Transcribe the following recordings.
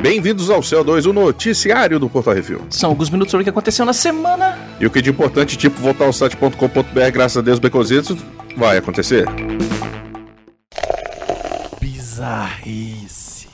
Bem-vindos ao CO2, o noticiário do Portal Review. São alguns minutos sobre o que aconteceu na semana. E o que de importante, tipo voltar ao site.com.br, graças a Deus, Becositos, vai acontecer. Bizarrice.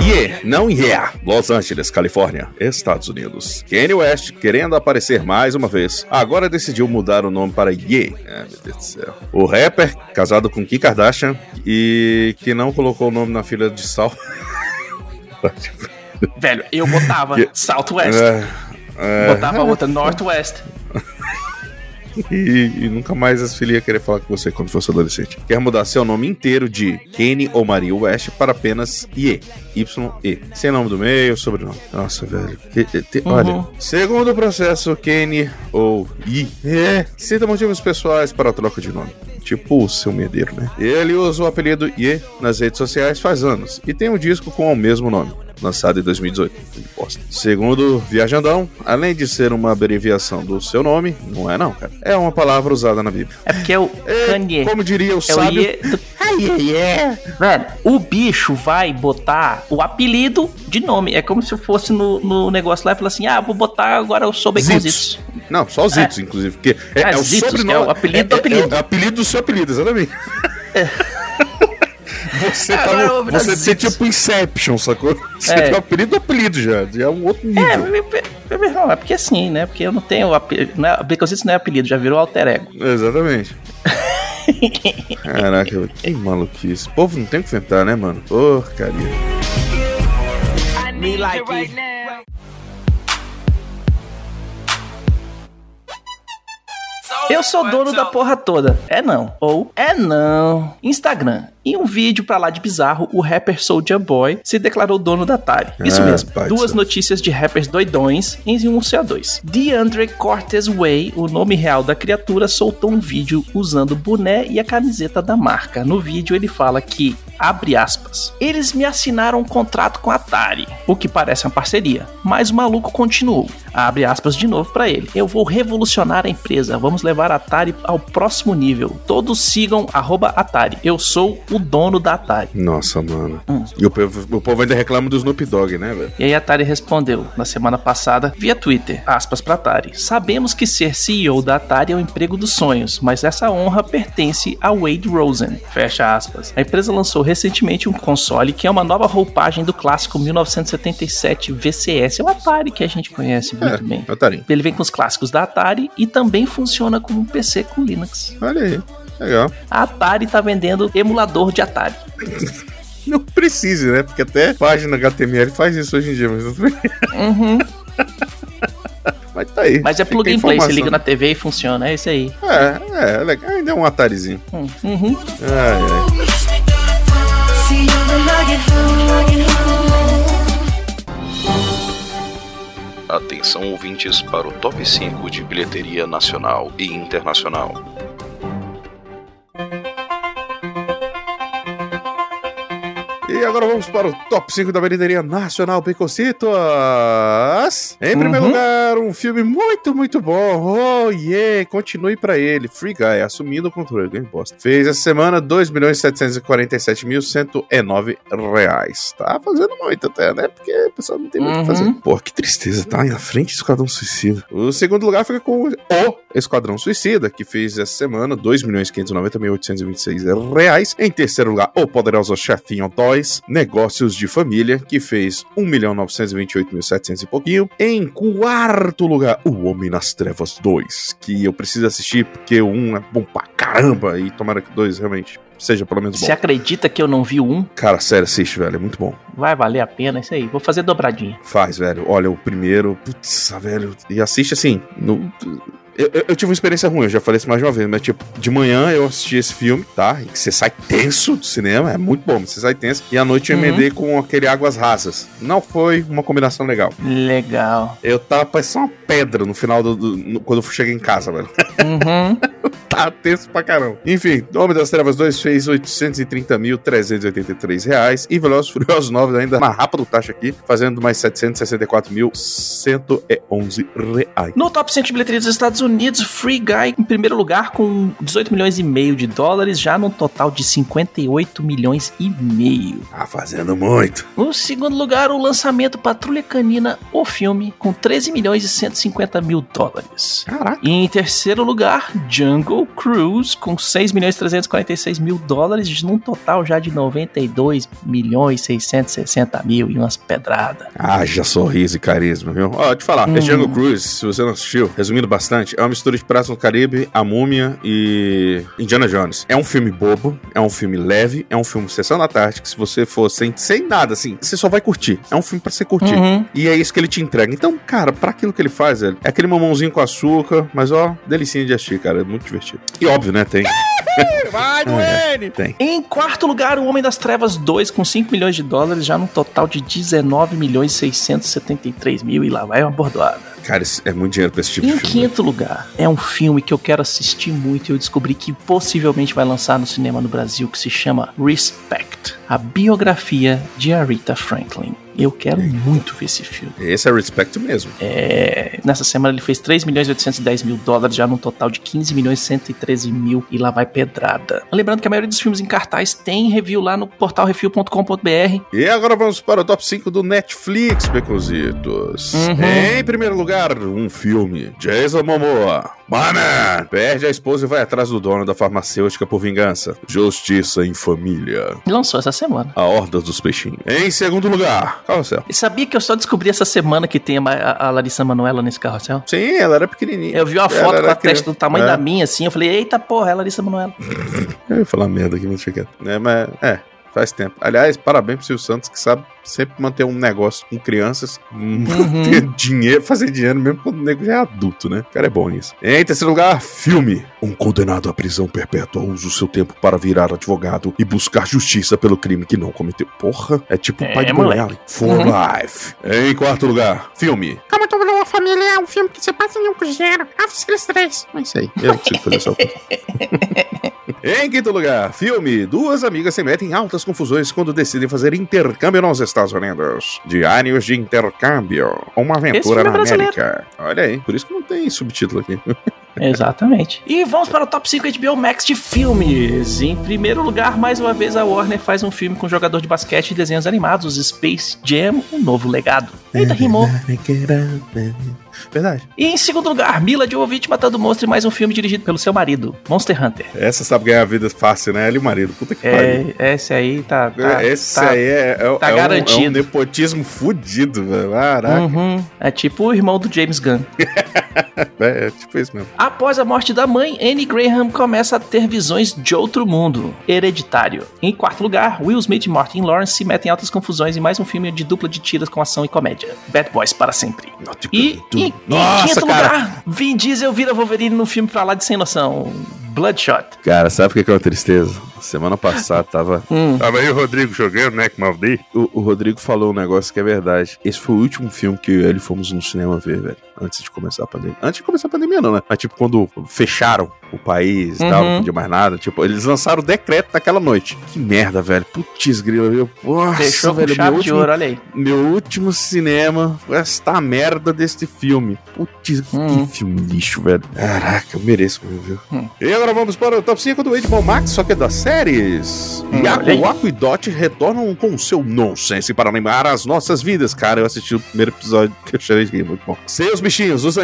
Yeah, não yeah. Los Angeles, Califórnia, Estados Unidos. Kanye West, querendo aparecer mais uma vez, agora decidiu mudar o nome para Ye. Ah, meu Deus do céu. O rapper, casado com Kim Kardashian e que não colocou o nome na fila de sal. Velho, eu botava Southwest. É, é, Botava outra Northwest. E, e nunca mais as filhas iam querer falar com você quando fosse adolescente. Quer mudar seu nome inteiro de Kanye ou Maria West para apenas Ye. Y-E. Sem nome do meio, sobrenome. Nossa, velho. Que- te- Uhum. Olha, segundo o processo, Kanye ou Yi é, cita motivos pessoais para a troca de nome. Tipo o seu medeiro, né? Ele usa o apelido Ye nas redes sociais faz anos e tem um disco com o mesmo nome lançado em 2018. Ele posta. Segundo Viajandão, além de ser uma abreviação do seu nome, não é não, cara. É uma palavra usada na Bíblia. É porque é o É, Kanye. Como diria o É o sábio. Ye do... Velho, o bicho vai botar o apelido de nome. É como se fosse no, no negócio lá e falar assim: ah, vou botar agora Baconzitos. Zitos. Não, só Zitos, inclusive. Porque é, Ah, é o Zitos, sobrenome. é o apelido do é- é- apelido. É, o apelido do seu apelido, exatamente. Você, tá Agora eu no, você tem tipo Inception, sacou? Você É. tem o apelido do apelido já. Já é um outro nível. É, meu- meu- meu irmão, é porque assim, né? Porque eu não tenho apelido. Não é, Baconzitos não é apelido, já virou alter ego. Exatamente. Caraca, que maluquice. O povo não tem o que inventar, né, mano? Porcaria. Me like it. Eu sou dono da porra toda. É não. Ou é não. Instagram. Em um vídeo pra lá de bizarro, o rapper Soulja Boy se declarou dono da Atari. Isso Ah, mesmo. Duas notícias de rappers doidões em um CO2. DeAndre Cortez Way, o nome real da criatura, soltou um vídeo usando o boné e a camiseta da marca. No vídeo ele fala que, abre aspas, eles me assinaram um contrato com a Atari, o que parece uma parceria. Mas o maluco continuou. Abre aspas de novo pra ele. Eu vou revolucionar a empresa. Vamos levar a Atari ao próximo nível. Todos sigam arroba Atari. Eu sou o dono da Atari. Nossa, mano. Hum. E o povo, o povo ainda reclama do Snoop Dogg, né, velho? E aí a Atari respondeu na semana passada via Twitter, aspas pra Atari. Sabemos que ser CEO da Atari é o emprego dos sonhos, mas essa honra pertence a Wade Rosen. Fecha aspas. A empresa lançou recentemente um console que é uma nova roupagem do clássico 1977 VCS, é o Atari que a gente conhece muito bem. É, Otarinho. Ele vem com os clássicos da Atari e também funciona como um PC com Linux. Olha aí. Legal. A Atari tá vendendo emulador de Atari. Não precise, né? Porque até página HTML faz isso hoje em dia, mas, Uhum. mas tá aí. Mas é plug and play, você liga na TV e funciona, é isso aí. É, é, legal. Ainda é um Atarizinho. Hum, Uhum. Ai, ai. Atenção ouvintes para o top 5 de bilheteria nacional e internacional. E agora vamos para o top 5 da bilheteria nacional Pecocitos. Em primeiro Uhum. lugar, um filme muito, muito bom. Oh, yeah. Continue pra ele. Free Guy, assumindo o controle. Game bosta. Fez essa semana 2.747.109 reais. Tá fazendo muito até, né? Porque o pessoal não tem muito o que Uhum. fazer. Pô, que tristeza. Tá na frente do Esquadrão Suicida. O segundo lugar fica com o Esquadrão Suicida, que fez essa semana 2.590.826 reais. Em terceiro lugar, o Poderoso Chefinho 2, Negócios de Família, que fez 1.928.700 e pouquinho. Em quarto lugar, O Homem nas Trevas 2, que eu preciso assistir porque o 1 é bom pra caramba e tomara que o 2 realmente seja pelo menos bom. Você acredita que eu não vi um? Cara, sério, assiste, velho, é muito bom. Vai valer a pena isso aí. Vou fazer dobradinha. Faz, velho. Olha, o primeiro, putz, velho, e assiste assim, no... Eu, eu- eu tive uma experiência ruim, eu já falei isso mais de uma vez, mas tipo, de manhã eu assisti esse filme, tá? E que você sai tenso do cinema, é muito bom, você sai tenso. E à noite eu Uhum. emendei com aquele Águas Rasas. Não foi uma combinação legal. Legal. Eu tava parecendo uma pedra no final do. do- no- quando eu cheguei em casa, velho. Uhum. tá tenso pra caramba. Enfim, Nome das Trevas 2 fez 830.383 reais e Velozes Furiosos 9 ainda uma rápida taxa aqui, fazendo mais 764.111 reais. No top 100 de bilheteria dos Estados Unidos, Free Guy em primeiro lugar com 18 milhões e meio de dólares, já num total de 58 milhões e meio. Tá fazendo muito. No segundo lugar, o lançamento Patrulha Canina, o filme, com 13 milhões e 150 mil dólares. Caraca. E em terceiro lugar, Jungle Cruise, com 6 milhões e 346 mil dólares, num total já de 92 milhões e 660 mil e umas pedradas. Haja sorriso e carisma, viu? Ó, te falar, Hum. é Jungle Cruise, se você não assistiu, resumindo bastante, é uma mistura de Piratas no Caribe, A Múmia e Indiana Jones. É um filme bobo, é um filme leve, é um filme sessão da tarde, que se você for sem, sem nada, assim, você só vai curtir. É um filme pra você curtir. Uhum. E é isso que ele te entrega. Então, cara, pra aquilo que ele faz, é aquele mamãozinho com açúcar, mas ó, delicinha de assistir, cara, é muito divertido. E óbvio, né, tem. Vai, Duane! Tem. Em quarto lugar, o Homem das Trevas 2, com 5 milhões de dólares, já num total de 19 milhões e 673 mil, e lá vai uma bordoada. Cara, é muito dinheiro pra esse tipo Em de filme. quinto lugar, é um filme que eu quero assistir muito e eu descobri que possivelmente vai lançar no cinema no Brasil, que se chama Respect, a biografia de Aretha Franklin. Eu quero muito ver esse filme. Esse é Respect mesmo. É, nessa semana ele fez 3 milhões e 810 mil dólares, já num total de 15 milhões e 113 mil, e lá vai pedrada. Lembrando que a maioria dos filmes em cartaz tem review lá no portal refil.com.br. E agora vamos para o top 5 do Netflix, Becositos. Uhum. Em primeiro lugar, um filme. Jason Momoa. Mano! Perde a esposa e vai atrás do dono da farmacêutica por vingança. Justiça em família. Lançou essa semana. A Horda dos Peixinhos. Em segundo lugar, Carrossel. E sabia que eu só descobri essa semana que tem a, a- Larissa Manoela nesse carrossel? Sim, ela era pequenininha. Eu vi uma foto com a testa criança. do tamanho É. da minha, assim. Eu falei, eita porra, é a Larissa Manoela. Eu ia falar merda aqui, mas quieto. É, mas, é, faz tempo. Aliás, parabéns pro Silvio Santos, que sabe sempre manter um negócio com crianças, manter dinheiro, fazer dinheiro mesmo quando o nego já é adulto, né? O cara é bom nisso. Em terceiro lugar, filme. Um condenado à prisão perpétua usa o seu tempo para virar advogado e buscar justiça pelo crime que não cometeu. Porra, é tipo o É, pai de moleque. For life. Em quarto lugar, filme. Como toda uma família é um filme que se passa em um cruzeiro. Aves 3. É isso aí. Eu não consigo fazer essa Em quinto lugar, filme. Duas amigas se metem em altas confusões quando decidem fazer intercâmbio nos Estados Unidos. Diários de intercâmbio. Uma aventura é na brasileiro. América. Olha aí, por isso que não tem subtítulo aqui. Exatamente. E vamos para o top 5 HBO Max de filmes. Em primeiro lugar, mais uma vez, a Warner faz um filme com jogador de basquete e desenhos animados, Space Jam, um novo legado. Eita, rimou. Verdade. E em segundo lugar, Mila Jovovich matando monstro e mais um filme dirigido pelo seu marido, Monster Hunter. Essa sabe ganhar a vida fácil, né? Ela e o marido. Puta que pariu. É, esse aí tá. tá Esse tá- aí é, é, tá é um, é um garantido. nepotismo fudido, velho. Caraca. Uhum. É tipo o irmão do James Gunn. É, é tipo isso mesmo. Após a morte da mãe, Anne Graham começa a ter visões de outro mundo, hereditário. Em quarto lugar, Will Smith e Martin Lawrence se metem em altas confusões em mais um filme de dupla de tiras com ação e comédia. Bad Boys para sempre. E, e em Nossa, quinto cara. lugar, Vin Diesel vira Wolverine no filme pra lá de sem noção. Bloodshot. Cara, sabe o que que é uma tristeza? Semana passada tava. Hum. Tava aí o Rodrigo jogando, né? Com Maldi. O, o Rodrigo falou um negócio que é verdade. Esse foi o último filme que eu e ele fomos no cinema ver, velho. Antes de começar a pandemia. Antes de começar a pandemia, não, né? Mas tipo, quando fecharam o país e tal, Uhum. não podia mais nada. Tipo, eles lançaram o decreto naquela noite. Que merda, velho. Putz, grila, viu? Nossa, Fechou velho. chave meu de último, ouro, olha aí. meu último cinema esta merda deste filme. Putz, Hum. que filme lixo, velho. Caraca, eu mereço viu? Hum. E agora vamos para o top 5 do HBO Max, só que é das séries. Hum, aí. Iago, e Dot retornam com o seu nonsense para animar as nossas vidas. Cara, eu assisti o primeiro episódio que eu chorei de muito bom. Seus bichinhos, os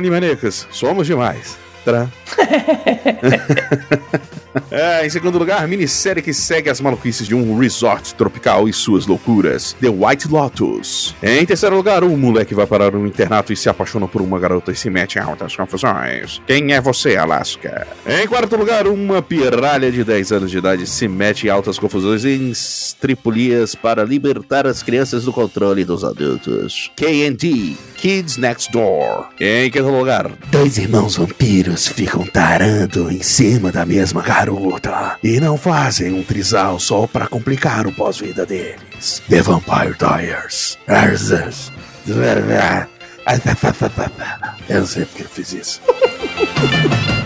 somos demais. Tra. É, em segundo lugar, minissérie que segue as maluquices de um resort tropical e suas loucuras, The White Lotus. Em terceiro lugar, um moleque vai parar um internato e se apaixona por uma garota e se mete em altas confusões. Quem é você, Alaska? Em quarto lugar, uma pirralha de 10 anos de idade se mete em altas confusões em estripulias para libertar as crianças do controle dos adultos. K&D, Kids Next Door. Em quinto lugar, Dois irmãos vampiros ficam tarando em cima da mesma garota e não fazem um trisal só pra complicar o pós-vida deles. The Vampire Diaries. Eu não sei porque eu fiz isso.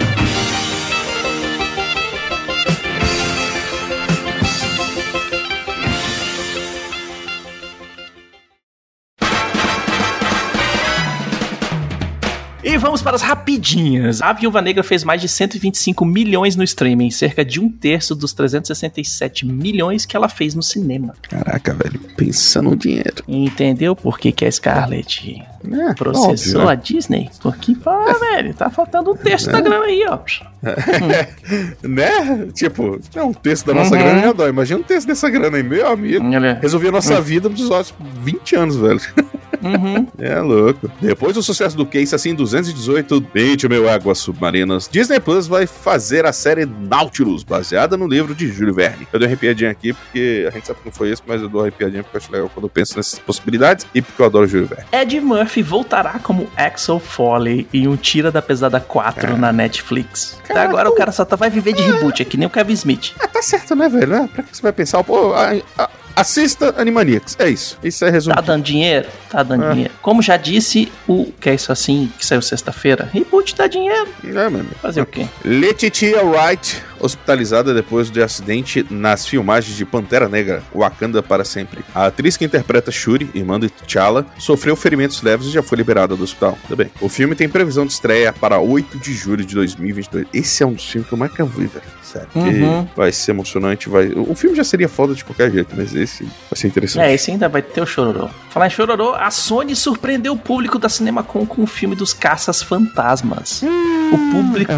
Vamos para as rapidinhas. A Viúva Negra fez mais de 125 milhões no streaming, cerca de um terço dos 367 milhões que ela fez no cinema. Caraca, velho, pensa no dinheiro. Entendeu por que, que a Scarlett É, processou óbvio, a Disney? Porque, pô, velho, tá faltando um terço da grana aí, ó. né? Tipo, é um terço da nossa Uhum. grana já dói. Imagina um terço dessa grana aí, meu amigo. Olha. Resolvi a nossa vida nos últimos 20 anos, velho. Uhum. É louco. Depois do sucesso do Case assim 218, 20 mil águas submarinas, Disney Plus vai fazer a série Nautilus, baseada no livro de Júlio Verne. Eu dei uma arrepiadinha aqui porque a gente sabe que não foi esse, mas eu dou uma arrepiadinha porque eu acho legal quando eu penso nessas possibilidades e porque eu adoro Júlio Verne. Ed Murphy voltará como Axel Foley em um Tira da Pesada 4 na Netflix. Até agora o cara só tá, vai viver de reboot, é que nem o Kevin Smith. Ah, tá certo, né, velho? Ah, Pra que você vai pensar? Pô, a- a- assista Animaniacs. É isso. Isso é resumo. Tá dando dinheiro? Tá dando É. dinheiro. Como já disse, o que é isso assim, que saiu sexta-feira? Reboot dá dinheiro. É, mano. Fazer o quê? Letitia Wright, hospitalizada depois de acidente nas filmagens de Pantera Negra, Wakanda para sempre. A atriz que interpreta Shuri, irmã de T'Challa, sofreu ferimentos leves e já foi liberada do hospital. Tudo bem. O filme tem previsão de estreia para 8 de julho de 2022. Esse é um dos filmes que eu mais quero ver, velho. Sério. Uhum. Vai ser emocionante. Vai... O filme já seria foda de qualquer jeito, mas esse vai ser interessante. É, esse ainda vai ter o chororô. Falar em chororô, a Sony surpreendeu o público da CinemaCon com o filme dos Caças Fantasmas. o público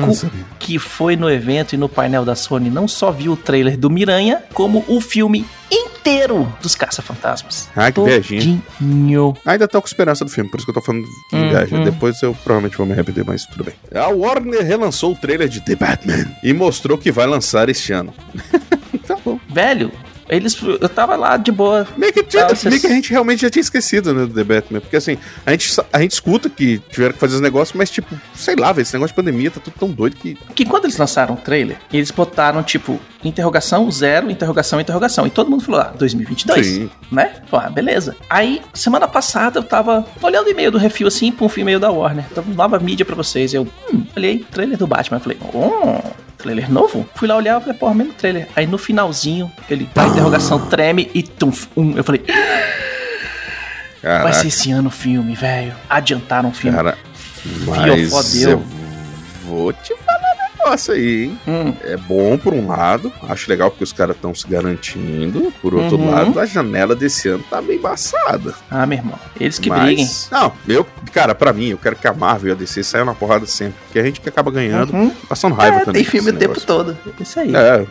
que foi no evento e no painel da Sony não só viu o trailer do Miranha, como o filme inteiro dos Caça-Fantasmas. Ah, que viajinha. Ainda tô com esperança do filme, por isso que eu tô falando de Hum, viagem. hum. Depois eu provavelmente vou me arrepender, mas tudo bem. A Warner relançou o trailer de The Batman e mostrou que vai lançar este ano. tá bom. Velho, eles. Eu tava lá de boa. Meio que, tinha- vocês- meio que a gente realmente já tinha esquecido, né, do The Batman. Porque assim, a gente, a gente escuta que tiveram que fazer os negócios, mas tipo, sei lá, velho, esse negócio de pandemia tá tudo tão doido que. Que quando eles lançaram o trailer, eles botaram tipo interrogação, zero, interrogação, interrogação. E todo mundo falou, ah, 2022. Sim. Né? Pô, ah, beleza. Aí, semana passada, eu tava olhando o e-mail do refil assim, pum, um e-mail da Warner. Então, nova mídia pra vocês. Eu, hum, olhei, trailer do Batman. Eu falei, oh, trailer novo? Fui lá olhar, eu falei, porra, mesmo trailer. Aí no finalzinho, ele, a interrogação treme e tum, um. Eu falei, vai Caraca, ser esse ano o filme, velho. Adiantaram o filme. cara. Mas eu vou te negócio aí, hein? Hum, É bom por um lado, acho legal porque os caras estão se garantindo. Por outro Uhum. lado, a janela desse ano tá meio embaçada. ah, meu irmão. Eles que Mas- briguem. Não, eu, cara, pra mim, eu quero que a Marvel e a DC saiam na porrada sempre. Porque a gente que acaba ganhando, Uhum. passando raiva É, também. tem filme o tempo todo. Isso aí. É,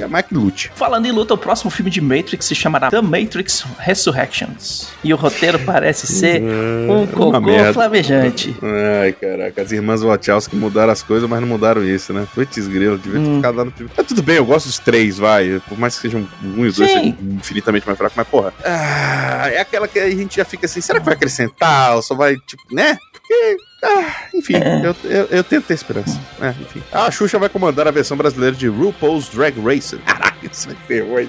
é, é mais que lute. Falando em luta, o próximo filme de Matrix se chamará The Matrix Resurrections. E o roteiro parece ser um uma cocô flamejante. Ai, caraca, as irmãs Wachowski mudaram as coisas, mas não mudaram isso, né? Putz, grilo, devia ter Hum. ficado lá no primeiro. Mas tudo bem, eu gosto dos três, vai. Por mais que sejam um e os dois sejam infinitamente mais fracos, mas porra. ah, é aquela que a gente já fica assim, será que vai acrescentar? Ou só vai, tipo, né? Porque. Ah, enfim, É. eu, eu, eu tento ter esperança. É, enfim. A Xuxa vai comandar a versão brasileira de RuPaul's Drag Race. Caraca, isso vai ter ruim.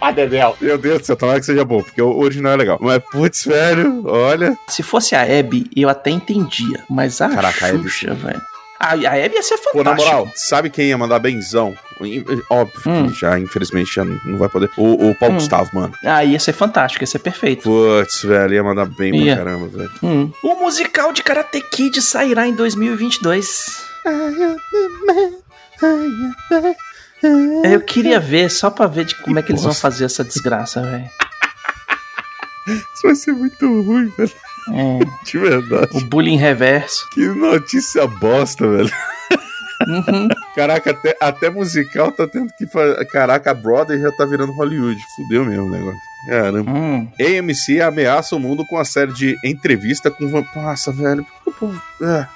Ah, Dedel. Meu Deus do céu, tomara que seja bom, porque o original é legal. Mas, putz, velho, olha. Se fosse a Abby, eu até entendia. Mas a Caraca, Xuxa, velho. A, a Abby ia ser Pô, fantástica. na moral, sabe quem ia mandar benzão? Óbvio Hum. que já, infelizmente, já não vai poder. O, o Paulo Hum. Gustavo, mano. Ah, ia ser fantástico, ia ser perfeito. Putz, velho, ia mandar bem Ia. pra caramba, velho. Hum. O musical de Karate Kid sairá em 2022. Eu queria ver, só pra ver de como é que eles vão fazer essa desgraça, velho. Isso vai ser muito ruim, velho. É, De verdade. o bullying reverso. Que notícia bosta, velho. Uhum. Caraca, até, até musical tá tendo que fazer. Caraca, a Brother já tá virando Hollywood. Fudeu mesmo o negócio. Caramba. Hum. AMC ameaça o mundo com a série de entrevista com vampiro. Nossa, velho, por que o povo. Ah.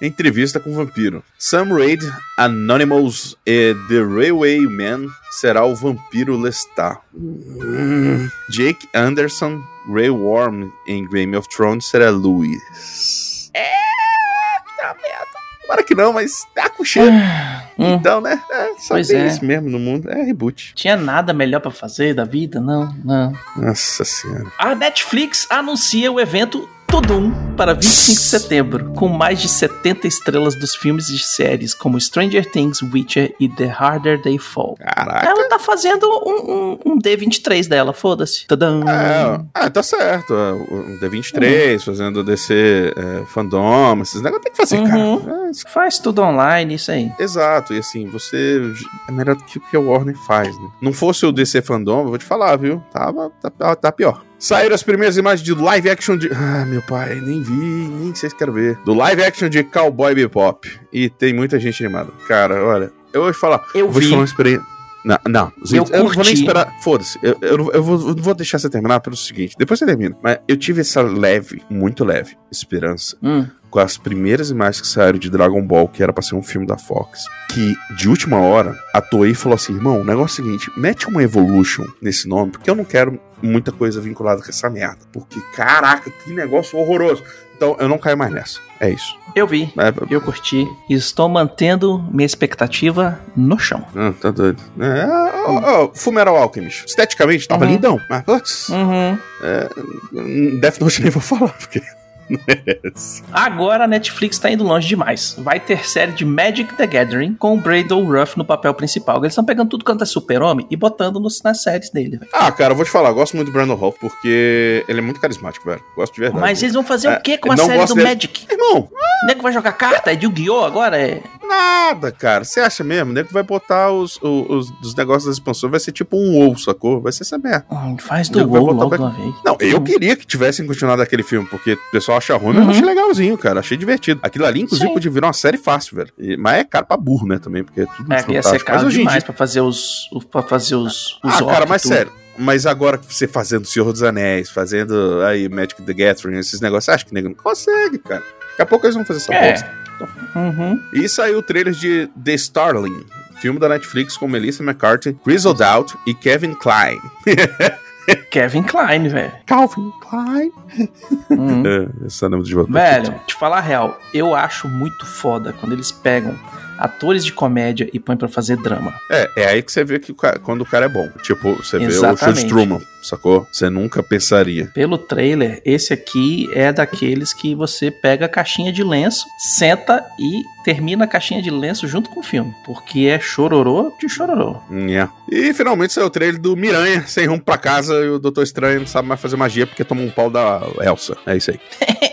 Entrevista com vampiro. Sam Raid, Anonymous e The Railway Man será o vampiro Lestat. Hum. Jake Anderson, Ray Worm em Game of Thrones será Louis. É, tá merda. Tomara que não, mas tá com cheiro. Hum. Então, né? É, só Pois tem é. isso mesmo no mundo. É reboot. Tinha nada melhor pra fazer da vida? Não, não. Nossa senhora. A Netflix anuncia o evento Tudum para 25 de setembro, com mais de 70 estrelas dos filmes e séries como Stranger Things, Witcher e The Harder They Fall. Caraca. Ela tá fazendo um, um- um D23 dela, foda-se. É, ah, tá certo. é, O D23, fazendo DC é, fandom, esses negócios tem que fazer, Uhum. cara. É, Faz tudo online, isso aí. exato. E assim, você é melhor do que o que a Warner faz, né? Não fosse o DC fandom, eu vou te falar, viu? Tava, tá, tá pior. Saíram as primeiras imagens de live action de. Ah, meu pai, nem vi, nem sei se quero ver. Do live action de Cowboy Bebop. E tem muita gente animada. Cara, olha, eu vou te falar. Eu vou te vi. falar uma experiência. Não, não, gente, eu, não vou nem esperar. Foda-se, eu, eu, eu vou, eu vou deixar você terminar pelo seguinte: depois você termina. Mas eu tive essa leve, muito leve, esperança Hum. com as primeiras imagens que saíram de Dragon Ball, que era pra ser um filme da Fox, que de última hora a Toei falou assim: irmão, o negócio é o seguinte, mete uma Evolution nesse nome, porque eu não quero muita coisa vinculada com essa merda. Porque, caraca, que negócio horroroso. Então eu não caio mais nessa. É isso. Eu vi, É, eu curti. E estou mantendo minha expectativa no chão. ah, tá doido. É, ó, ó, Fullmetal Alchemist. Esteticamente tava Uhum. lindão, mas putz, Uhum. hum, Death Note nem vou falar, porque. Não merece. Agora a Netflix tá indo longe demais. Vai ter série de Magic the Gathering com o Bradle Ruff no papel principal. Eles estão pegando tudo quanto é super-homem e botando nos- nas séries dele. velho. Ah, cara, eu vou te falar, eu gosto muito do Brandon Hoff porque ele é muito carismático, velho. Gosto de verdade. Mas eles vão fazer É, o que com a não série do dele. Magic? Irmão, O nego vai jogar carta? É de Yu-Gi-Oh! agora? É. Nada, cara. Você acha mesmo? O nego vai botar os, os, os negócios das expansões, vai ser tipo um WoW, sacou? Vai ser essa merda. Hum, faz do botar logo pra- vez. Não, eu queria que tivessem continuado aquele filme, porque o pessoal acha ruim, mas Uhum. eu achei legalzinho, cara. Achei divertido. Aquilo ali, inclusive, Sim. podia virar uma série fácil, velho. E- mas é caro pra burro, né, também, porque é tudo É, ia ser. Mas caro hoje demais dia... pra fazer os. pra fazer os. os Ah, cara, mas sério. Mas agora que você fazendo Senhor dos Anéis, fazendo aí Magic the Gathering, esses negócios, você acha que nego não consegue, cara? Daqui a pouco eles vão fazer essa É. bosta. Uhum. E saiu o trailer de The Starling, filme da Netflix com Melissa McCarthy, Chris O'Dowd e Kevin Klein. Kevin Klein, velho. Calvin Klein? Uhum. É, esse é o nome de. Velho, te falar a real, eu acho muito foda quando eles pegam atores de comédia e põem pra fazer drama. É, é aí que você vê que o cara- quando o cara é bom. Tipo, você vê o show de Exatamente. Truman, sacou? Você nunca pensaria. Pelo trailer, esse aqui é daqueles que você pega a caixinha de lenço, senta e termina a caixinha de lenço junto com o filme. Porque é chororô de chororô. Yeah. E finalmente saiu o trailer do Miranha, sem rumo pra casa, e o Doutor Estranho não sabe mais fazer magia porque tomou um pau da Elsa. É isso aí.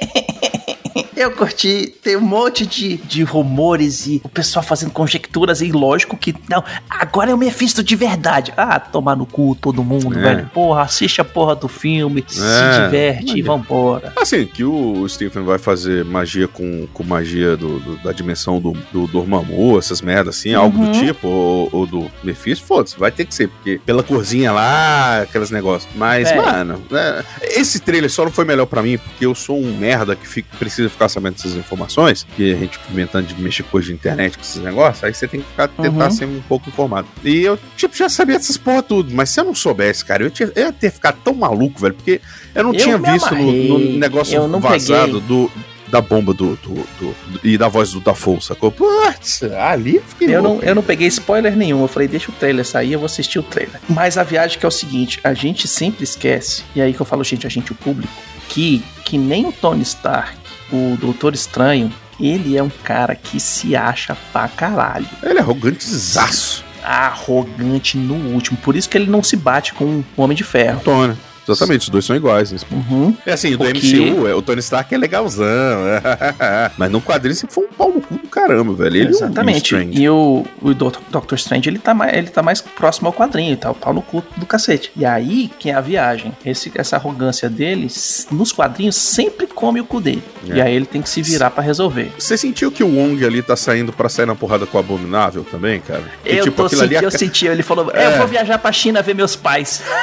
Eu curti, tem um monte de, de rumores e o pessoal fazendo conjecturas e lógico que, não, agora é o Mephisto de verdade. Ah, tomar no cu todo mundo, É. velho. Porra, assiste a porra do filme, se É. diverte e vambora. Assim, que o Stephen vai fazer magia com, com magia do, do- da dimensão do, do Dormammu, essas merdas assim, algo do Uhum. tipo, ou, ou do Mephisto, foda-se, vai ter que ser, porque pela corzinha lá, aqueles negócios. Mas, É. mano, né, esse trailer só não foi melhor pra mim, porque eu sou um merda que fica, precisa ficar sabendo dessas informações, que a gente inventando de mexer coisa de internet, com esses negócios, aí você tem que ficar, tentar Uhum. ser um pouco informado. E eu, tipo, já sabia dessas porra tudo, mas se eu não soubesse, cara, eu, tinha, eu ia ter ficado tão maluco, velho, porque eu não Eu tinha visto no, no negócio vazado peguei. do, da bomba do, do, do- do- e da voz do Dafoe, sacou? Putz, ali eu fiquei Eu não, eu não peguei spoiler nenhum. Eu falei, deixa o trailer sair, eu vou assistir o trailer. Mas a viagem que é o seguinte: a gente sempre esquece, e aí que eu falo, gente, a gente, o público, que, que nem o Tony Stark, o Doutor Estranho, ele é um cara que se acha pra caralho. Ele é arrogantezaço. Arrogante no último. Por isso que ele não se bate com o Homem de Ferro. Tony. Exatamente, os dois são iguais. né? Uhum. É assim, do Porque- MCU, é, o Tony Stark é legalzão. Mas no quadrinho sempre foi um pau no cu do caramba, velho. Ele Exatamente. E o Strange. E o, o Dr. Doctor Strange, ele tá, mais, ele tá mais próximo ao quadrinho e tal, pau no cu do cacete. E aí, que é a viagem? Esse, essa arrogância dele, nos quadrinhos, sempre come o cu dele. É. E aí ele tem que se virar pra resolver. Você sentiu que o Wong ali tá saindo pra sair na porrada com o Abominável também, cara? Que, eu tô aquilo ali é eu senti, ele falou, É. eu vou viajar pra China ver meus pais.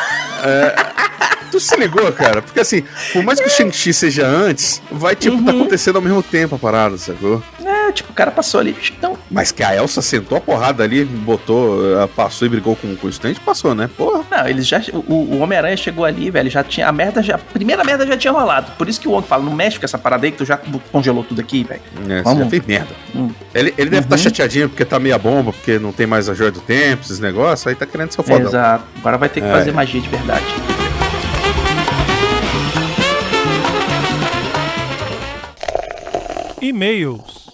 Tu se ligou, cara? Porque assim, por mais que o Shang-Chi seja antes, vai tipo tá Uhum. acontecendo ao mesmo tempo a parada, sacou? É, tipo, o cara passou ali, não, Mas que a Elsa sentou a porrada ali, botou, passou e brigou com, o Strange, passou, né? Porra. Não, eles já. O, o Homem-Aranha chegou ali, velho. Já tinha. A merda já. A primeira merda já tinha rolado. Por isso que o Wong fala: não mexe com essa parada aí que tu já congelou tudo aqui, velho. É, você Vamos. já fez merda. Hum. Ele, ele deve estar Uhum. chateadinho porque tá meia bomba, porque não tem mais a joia do tempo, esses negócios, aí tá querendo ser o fodão. Exato. Agora vai ter que É. fazer magia de verdade. E-mails.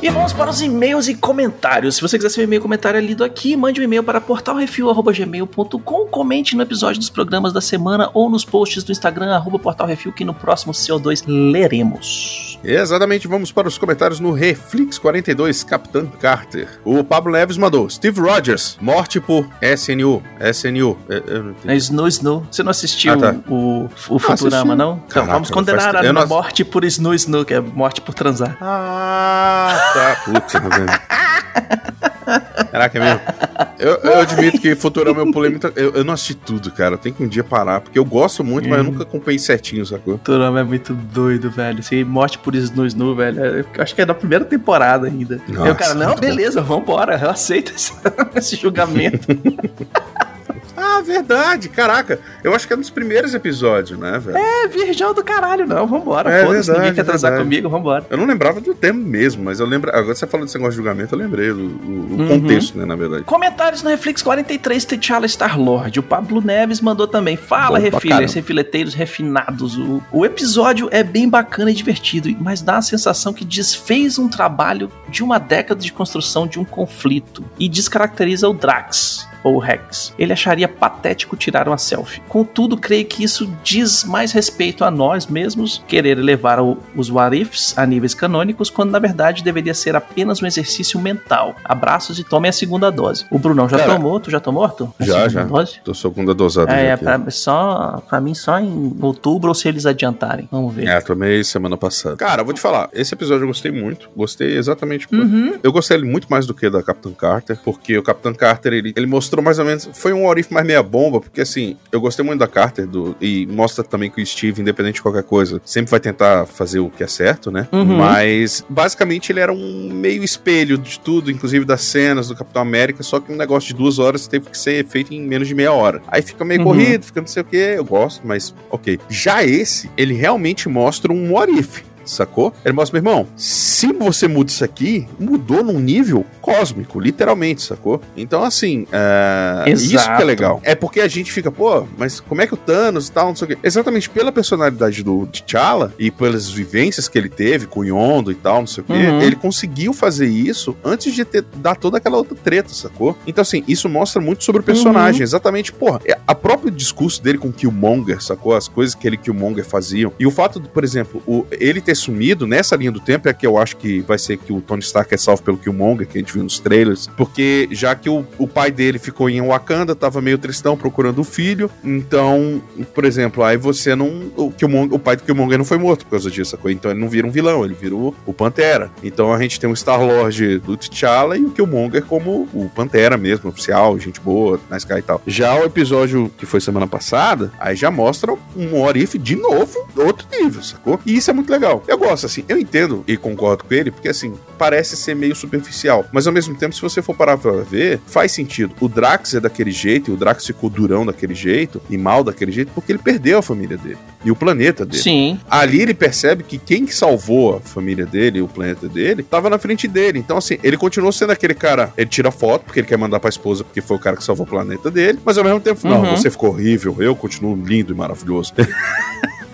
E vamos para os e-mails e comentários. Se você quiser seu e-mail e comentário é lido aqui, mande um e-mail para portalrefil.gmail.com, comente no episódio dos programas da semana ou nos posts do Instagram, arroba portalrefil, que no próximo CO2 leremos. Exatamente, vamos para os comentários no Reflex 42, Capitão Carter. O Pablo Neves mandou: Steve Rogers, morte por SNU. SNU. Eu, eu não entendi. É Snu Snu. Você não assistiu Ah, tá. o, o Futurama, não? Então Caraca, vamos condenar a eu não morte por Snu Snu, que é morte por transar. Ah, tá. Puta, velho. Caraca, é mesmo. Eu, eu admito que Futurama eu pulei muita. Eu, eu não assisti tudo, cara. Eu tenho que um dia parar, porque eu gosto muito, mas eu nunca acompanhei certinho, sacou? Futurama é muito doido, velho. Assim, morte por Snu Snu, velho. Eu acho que é da primeira temporada ainda. Nossa, o cara, não, muito bom. beleza, vambora. Eu aceito esse, esse julgamento. Ah, verdade. Caraca. Eu acho que é um dos primeiros episódios, né, velho? é virgão do caralho, não. Vambora. É Foda-se, ninguém quer transar verdade. comigo, vambora. Eu não lembrava do termo mesmo, mas eu lembro. Agora você falou desse negócio de julgamento, eu lembrei do, o o Uhum. contexto, né, na verdade. Comentários no Reflex 43, T'Challa Star-Lord. O Pablo Neves mandou também. Fala, Bom refilers, refileteiros refinados. O, o episódio é bem bacana e divertido, mas dá a sensação que desfez um trabalho de uma década de construção de um conflito e descaracteriza o Drax. Ou Rex. Ele acharia patético tirar uma selfie. Contudo, creio que isso diz mais respeito a nós mesmos querer levar os what ifs a níveis canônicos, quando na verdade deveria ser apenas um exercício mental. Abraços e tomem a segunda dose. O Brunão já Cara, tomou? Tu já tomou, Arthur? A Já, já. Dose? Tô segunda dosada. É, é pra, só, pra mim só em outubro ou se eles adiantarem. Vamos ver. É, tomei semana passada. Cara, eu vou te falar, esse episódio eu gostei muito. Gostei exatamente por. Uhum. Eu gostei muito mais do que da Capitã Carter, porque o Capitão Carter, ele, ele mostrou mais ou menos. Foi um Orif mais meia bomba, porque assim, eu gostei muito da Carter do, e mostra também que o Steve, independente de qualquer coisa, sempre vai tentar fazer o que é certo, né? Uhum. Mas basicamente ele era um meio espelho de tudo, inclusive das cenas do Capitão América, só que um negócio de duas horas teve que ser feito em menos de meia hora. Aí fica meio Uhum. corrido, fica não sei o que, eu gosto, mas ok. Já esse, ele realmente mostra um Orif. Sacou? Ele mostra, meu irmão, se você muda isso aqui, mudou num nível cósmico, literalmente, sacou? Então, assim, é... isso que é legal. É porque a gente fica, pô, mas como é que o Thanos e tal, não sei o quê. Exatamente pela personalidade do T'Challa e pelas vivências que ele teve com o Yondo e tal, não sei o quê, Uhum. ele conseguiu fazer isso antes de ter dar toda aquela outra treta, sacou? Então, assim, isso mostra muito sobre o personagem. Exatamente, porra, é a próprio discurso dele com o Killmonger, sacou? As coisas que ele e Killmonger faziam. E o fato, de, por exemplo, o, ele ter sumido nessa linha do tempo é que eu acho que vai ser que o Tony Stark é salvo pelo Killmonger, que a gente viu nos trailers, porque já que o, o pai dele ficou em Wakanda, tava meio tristão procurando o filho, então, por exemplo, aí você não. O, o pai do Killmonger não foi morto por causa disso, sacou? Então ele não vira um vilão, ele vira o, o Pantera. Então a gente tem o Star-Lord do T'Challa e o Killmonger como o Pantera mesmo, oficial, gente boa, na Sky e tal. Já o episódio que foi semana passada, aí já mostra um Orif de novo, outro nível, sacou? E isso é muito legal. Eu gosto, assim, eu entendo e concordo com ele, porque assim, parece ser meio superficial, mas ao mesmo tempo, se você for parar pra ver, faz sentido. O Drax é daquele jeito, e o Drax ficou durão daquele jeito, e mal daquele jeito, porque ele perdeu a família dele e o planeta dele. Sim. Ali ele percebe que quem que salvou a família dele, o planeta dele, tava na frente dele. Então, assim, ele continuou sendo aquele cara. Ele tira foto porque ele quer mandar pra esposa, porque foi o cara que salvou o planeta dele. Mas ao mesmo tempo, não, Uhum. você ficou horrível, eu continuo lindo e maravilhoso.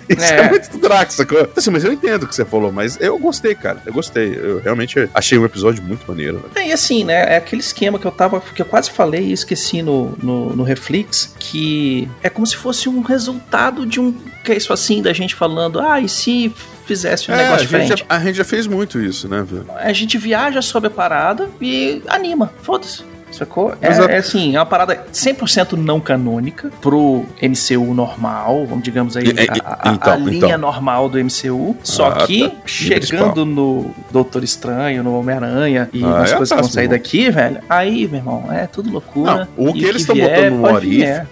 Isso é. É. muito Drax, sacou? Então, Assim, mas eu entendo o que você falou, mas eu gostei, cara. Eu gostei. Eu realmente achei um episódio muito maneiro. velho. É, E assim, né? É aquele esquema que eu tava. que eu quase falei e esqueci no, no, no Reflex, que é como se fosse um resultado de um. Que é isso assim, da gente falando, ah, e se fizesse um É, a, negócio gente diferente? já, a gente já fez muito isso, né, velho? A gente viaja sobre a parada e anima. Foda-se. Sacou? É, é assim, é uma parada 100% não canônica pro MCU normal, vamos digamos aí, E- a, a- então, a linha então. normal do MCU. Só Ah, que tá. chegando no Doutor Estranho, no Homem-Aranha e Ah, nas é coisas que vão sair irmão. daqui, velho, aí, meu irmão, é tudo loucura. Não, o que eles tão vier, botando no pode What If, vier.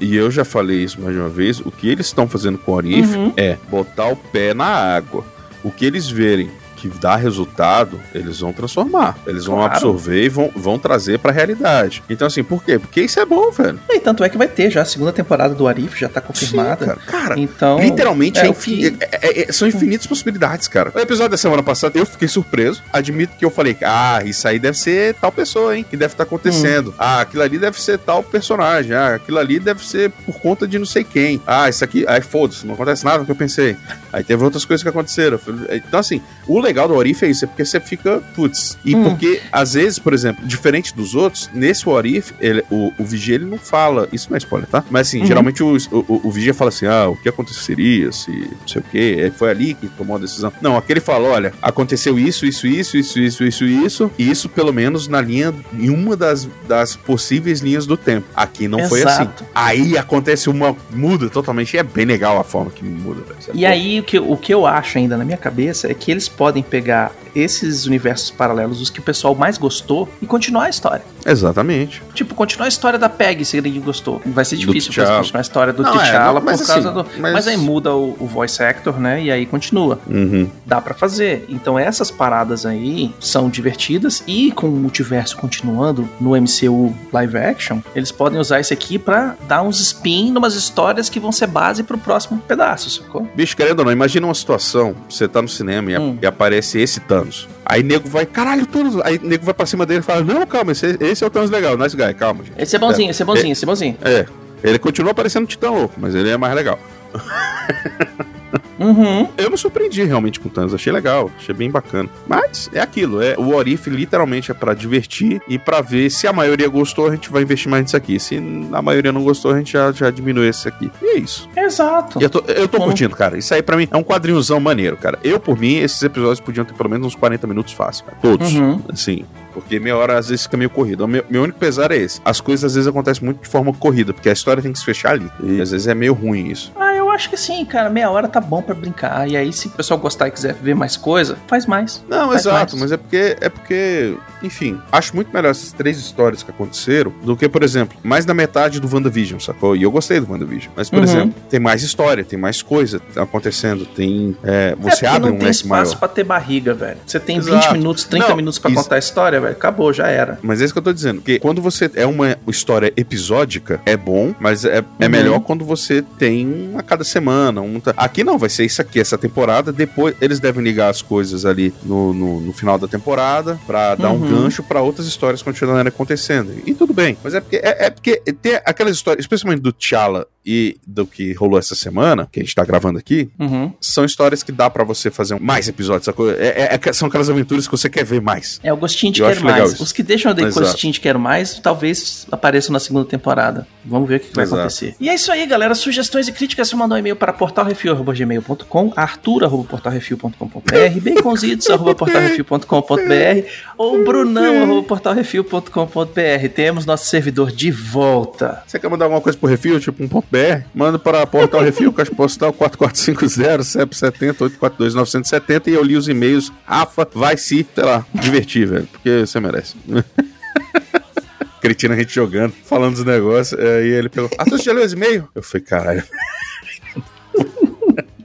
E eu já falei isso mais de uma vez, o que eles estão fazendo com o Orif Uhum. é botar o pé na água. O que eles verem que dá resultado, eles vão transformar. Eles vão Claro. absorver e vão, vão trazer pra realidade. Então, assim, por quê? Porque isso é bom, velho. E tanto é que vai ter já a segunda temporada do Arif, já tá confirmada. Sim, cara. Cara, Então, Literalmente é é infin- que- é- é- é- são infinitas possibilidades, cara. O episódio da semana passada eu fiquei surpreso. Admito que eu falei, ah, isso aí deve ser tal pessoa, hein? Que deve estar acontecendo. Hum. Ah, aquilo ali deve ser tal personagem. Ah, aquilo ali deve ser por conta de não sei quem. Ah, isso aqui. Aí foda-se, não acontece nada do que eu pensei. Aí teve outras coisas que aconteceram. Então, assim, o legal do Orif é isso, é porque você fica, putz. E Hum. porque, às vezes, por exemplo, diferente dos outros, nesse Orif, ele, o, o Vigia ele não fala. Isso não é spoiler, tá? Mas assim, Uhum. geralmente o, o, o Vigia fala assim: ah, o que aconteceria se não sei o quê, é, foi ali que tomou a decisão. Não, aquele fala: olha, aconteceu isso, isso, isso, isso, isso, isso, isso, e isso pelo menos na linha, em uma das, das possíveis linhas do tempo. Aqui não foi assim. Exato. Aí acontece uma. muda totalmente, e é bem legal a forma que muda, E aí, o que, o que eu acho ainda na minha cabeça é que eles podem pegar esses universos paralelos, os que o pessoal mais gostou, e continuar a história. Exatamente. Tipo, continuar a história da Peg, se ninguém gostou. Vai ser difícil continuar a história do é, T'Challa mas por causa assim, do. Mas... mas- aí muda o, o voice actor, né? E aí continua. Uhum. Dá pra fazer. Então essas paradas aí são divertidas e com o multiverso continuando no MCU live action, eles podem usar isso aqui pra dar uns spin numas histórias que vão ser base pro próximo pedaço, sacou? Bicho, querendo ou não, imagina uma situação, você tá no cinema e, Hum. e aparece esse Thanos. Aí nego vai, caralho, Thanos. Aí nego vai pra cima dele e fala, não, calma, esse, esse é o Thanos legal, nice guy, calma, gente. Esse é bonzinho, esse é bonzinho, esse é bonzinho. É, ele continua parecendo um titã louco, mas ele é mais legal. Uhum. Eu me surpreendi realmente com o Thanos, achei legal, achei bem bacana. Mas é aquilo, é o Orif literalmente é pra divertir e pra ver se a maioria gostou, a gente vai investir mais nisso aqui. Se a maioria não gostou, a gente já, já diminui esse aqui. E é isso. Exato. E eu tô, eu tô curtindo, cara. Isso aí pra mim é um quadrinhozão maneiro, cara. Eu, por mim, esses episódios podiam ter pelo menos uns 40 minutos fácil, cara. Todos. Uhum. Assim. Porque meia hora às vezes fica meio corrido. O meu, meu único pesar é esse. As coisas às vezes acontecem muito de forma corrida, porque a história tem que se fechar ali. E às vezes é meio ruim isso. Ah, eu acho que sim, cara. Meia hora tá bom pra brincar. E aí, se o pessoal gostar e quiser ver mais coisa, faz mais. Não, Faz exato, mais. mas é porque, é porque, enfim, acho muito melhor essas três histórias que aconteceram do que, por exemplo, mais da metade do WandaVision, sacou? E eu gostei do WandaVision. Mas, por Uhum. exemplo, tem mais história, tem mais coisa acontecendo, tem. é, É você porque abre não um tem espaço maior. pra ter barriga, velho. Você tem 20 Exato. minutos, 30 Não, minutos pra isso- contar a história, velho. Acabou, já era. Mas é isso que eu tô dizendo. Porque quando você é uma história episódica, é bom, mas é, é Uhum. melhor quando você tem a cada semana. Um, aqui não, vai ser isso aqui, essa temporada. Depois eles devem ligar as coisas ali no, no, no final da temporada pra dar um Uhum. gancho pra outras histórias continuarem acontecendo. E tudo bem. Mas é porque, é, é porque tem aquelas histórias, especialmente do T'Challa e do que rolou essa semana, que a gente tá gravando aqui, Uhum. são histórias que dá pra você fazer mais episódios. É, é- é- são aquelas aventuras que você quer ver mais. É o gostinho de Eu quero mais. Os que deixam de Exato. gostinho de quero mais, talvez apareçam na segunda temporada. Vamos ver o que, que vai acontecer. E é isso aí, galera. Sugestões e críticas, você mandar um e-mail para portalrefil.gmail.com, arthur.portalrefil.com.br, baconzitos.portalrefil.com.br ou brunão.portalrefil.com.br. Temos nosso servidor de volta. Você quer mandar alguma coisa pro Refil, tipo um ponto .br? Manda para Portal Refil, Caixa Postal 4450, CEP 70 842 970 e eu li os e-mails. Rafa, vai se, sei lá, divertir, velho, porque você merece. Cretino a gente jogando, falando dos negócios, aí ele pegou, Arthur, você já leu os e-mails? Eu falei, caralho.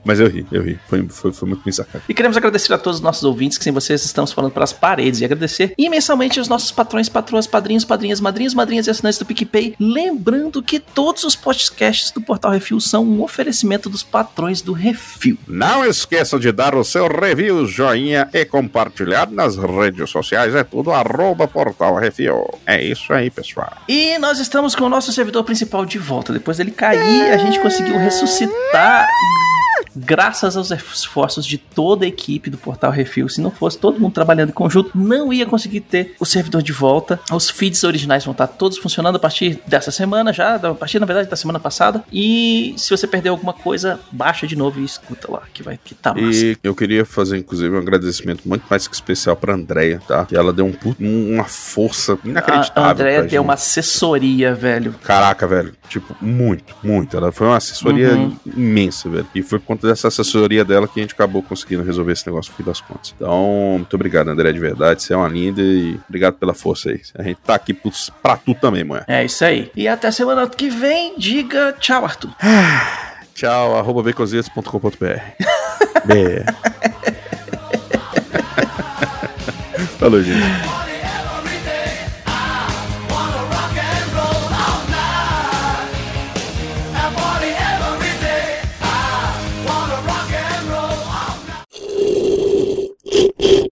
Mas eu ri, eu ri. Foi, foi, foi muito bem sacado. E queremos agradecer a todos os nossos ouvintes, que sem vocês estamos falando para as paredes. E agradecer imensamente aos nossos patrões, patroas, padrinhos, padrinhas, madrinhos, madrinhas e assinantes do PicPay. Lembrando que todos os podcasts do Portal Refil são um oferecimento dos patrões do Refil. Não esqueça de dar o seu review, joinha e compartilhar nas redes sociais. É tudo arroba Portal Refil. É isso aí, pessoal. E nós estamos com o nosso servidor principal de volta. Depois dele cair, a gente conseguiu ressuscitar. Graças aos esforços de toda a equipe do Portal Refil, se não fosse todo mundo trabalhando em conjunto, não ia conseguir ter o servidor de volta. Os feeds originais vão estar todos funcionando a partir dessa semana já, a partir na verdade da semana passada. E se você perdeu alguma coisa, baixa de novo e escuta lá, que vai que tá massa. E eu queria fazer, inclusive, um agradecimento muito mais que especial pra Andrea, tá? Que ela deu um um- uma força inacreditável. A Andrea deu uma assessoria, velho. Caraca, velho. Tipo, muito, muito. Ela foi uma assessoria Uhum. imensa, velho. E foi por conta dessa assessoria dela que a gente acabou conseguindo resolver esse negócio no fim das contas. Então, muito obrigado, André, de verdade. Você é uma linda e obrigado pela força aí. A gente tá aqui pros- pra tu também, mulher. É isso aí. E até semana que vem, diga tchau, Arthur. Tchau, arroba baconzitos.com.br. Falou, gente.